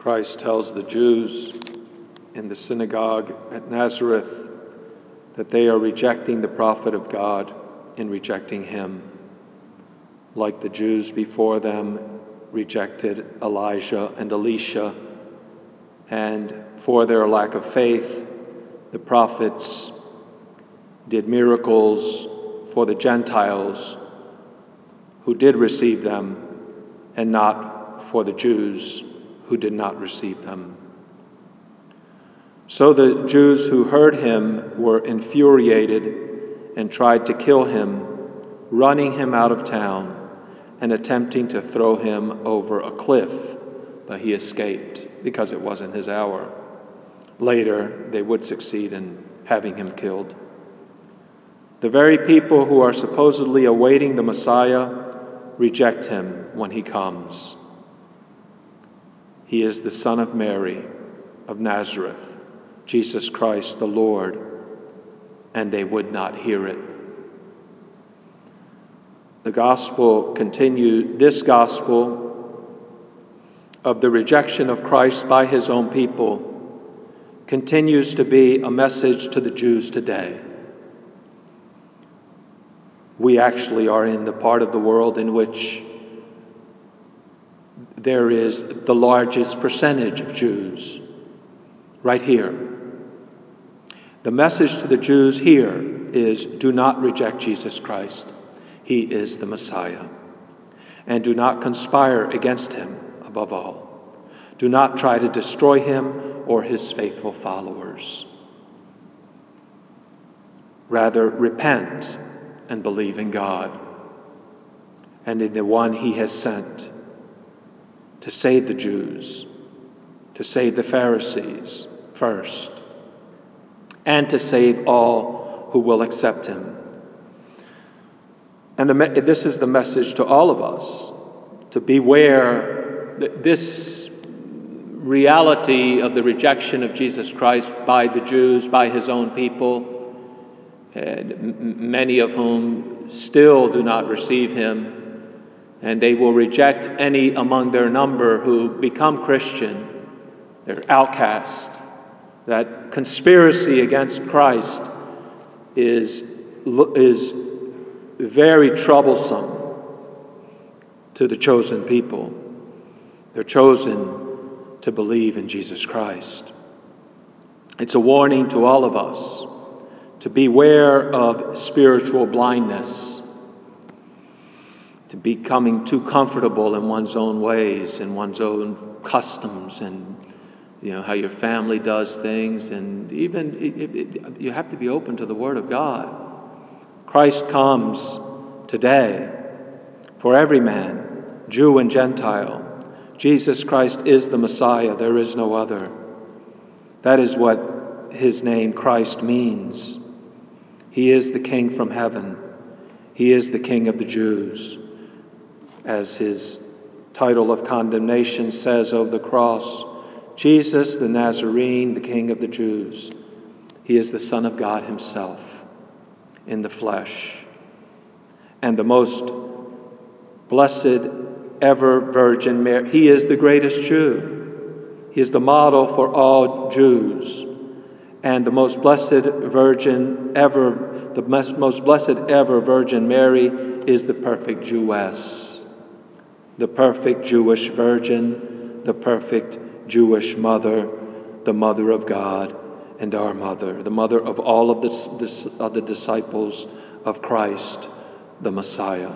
Christ tells the Jews in the synagogue at Nazareth that they are rejecting the prophet of God in rejecting him, like the Jews before them rejected Elijah and Elisha, and for their lack of faith, the prophets did miracles for the Gentiles who did receive them, and not for the Jews who did not receive them. So the Jews who heard him were infuriated and tried to kill him, running him out of town and attempting to throw him over a cliff, but he escaped because it wasn't his hour. Later, they would succeed in having him killed. The very people who are supposedly awaiting the Messiah reject him when he comes. He is the Son of Mary of Nazareth, Jesus Christ the Lord, and they would not hear it. The gospel continued, this gospel of the rejection of Christ by his own people continues to be a message to the Jews today. We actually are in the part of the world in which there is the largest percentage of Jews, right here. The message to the Jews here is do not reject Jesus Christ. He is the Messiah. And do not conspire against him above all. Do not try to destroy him or his faithful followers. Rather, repent and believe in God and in the one he has sent to save the Jews, to save the Pharisees first, and to save all who will accept him. And this is the message to all of us to beware that this reality of the rejection of Jesus Christ by the Jews, by his own people, many of whom still do not receive him, and they will reject any among their number who become Christian. They're outcast. That conspiracy against Christ is, is very troublesome to the chosen people. They're chosen to believe in Jesus Christ. It's a warning to all of us to beware of spiritual blindness, to becoming too comfortable in one's own ways and one's own customs and you know how your family does things and even it, it, you have to be open to the word of God. Christ comes today for every man, Jew and Gentile. Jesus Christ is the Messiah, there is no other. That is what his name Christ means. He is the King from heaven, he is the King of the Jews. As his title of condemnation says of the cross Jesus the Nazarene, the King of the Jews. He is the Son of God Himself in the flesh. And the most blessed ever Virgin Mary. He is the greatest Jew. He is the model for all Jews. And the most blessed Virgin ever, the most blessed ever Virgin Mary is the perfect Jewess, the perfect Jewish Virgin, the perfect Jewish Mother, the Mother of God and our Mother, the Mother of all of the, of the disciples of Christ, the Messiah.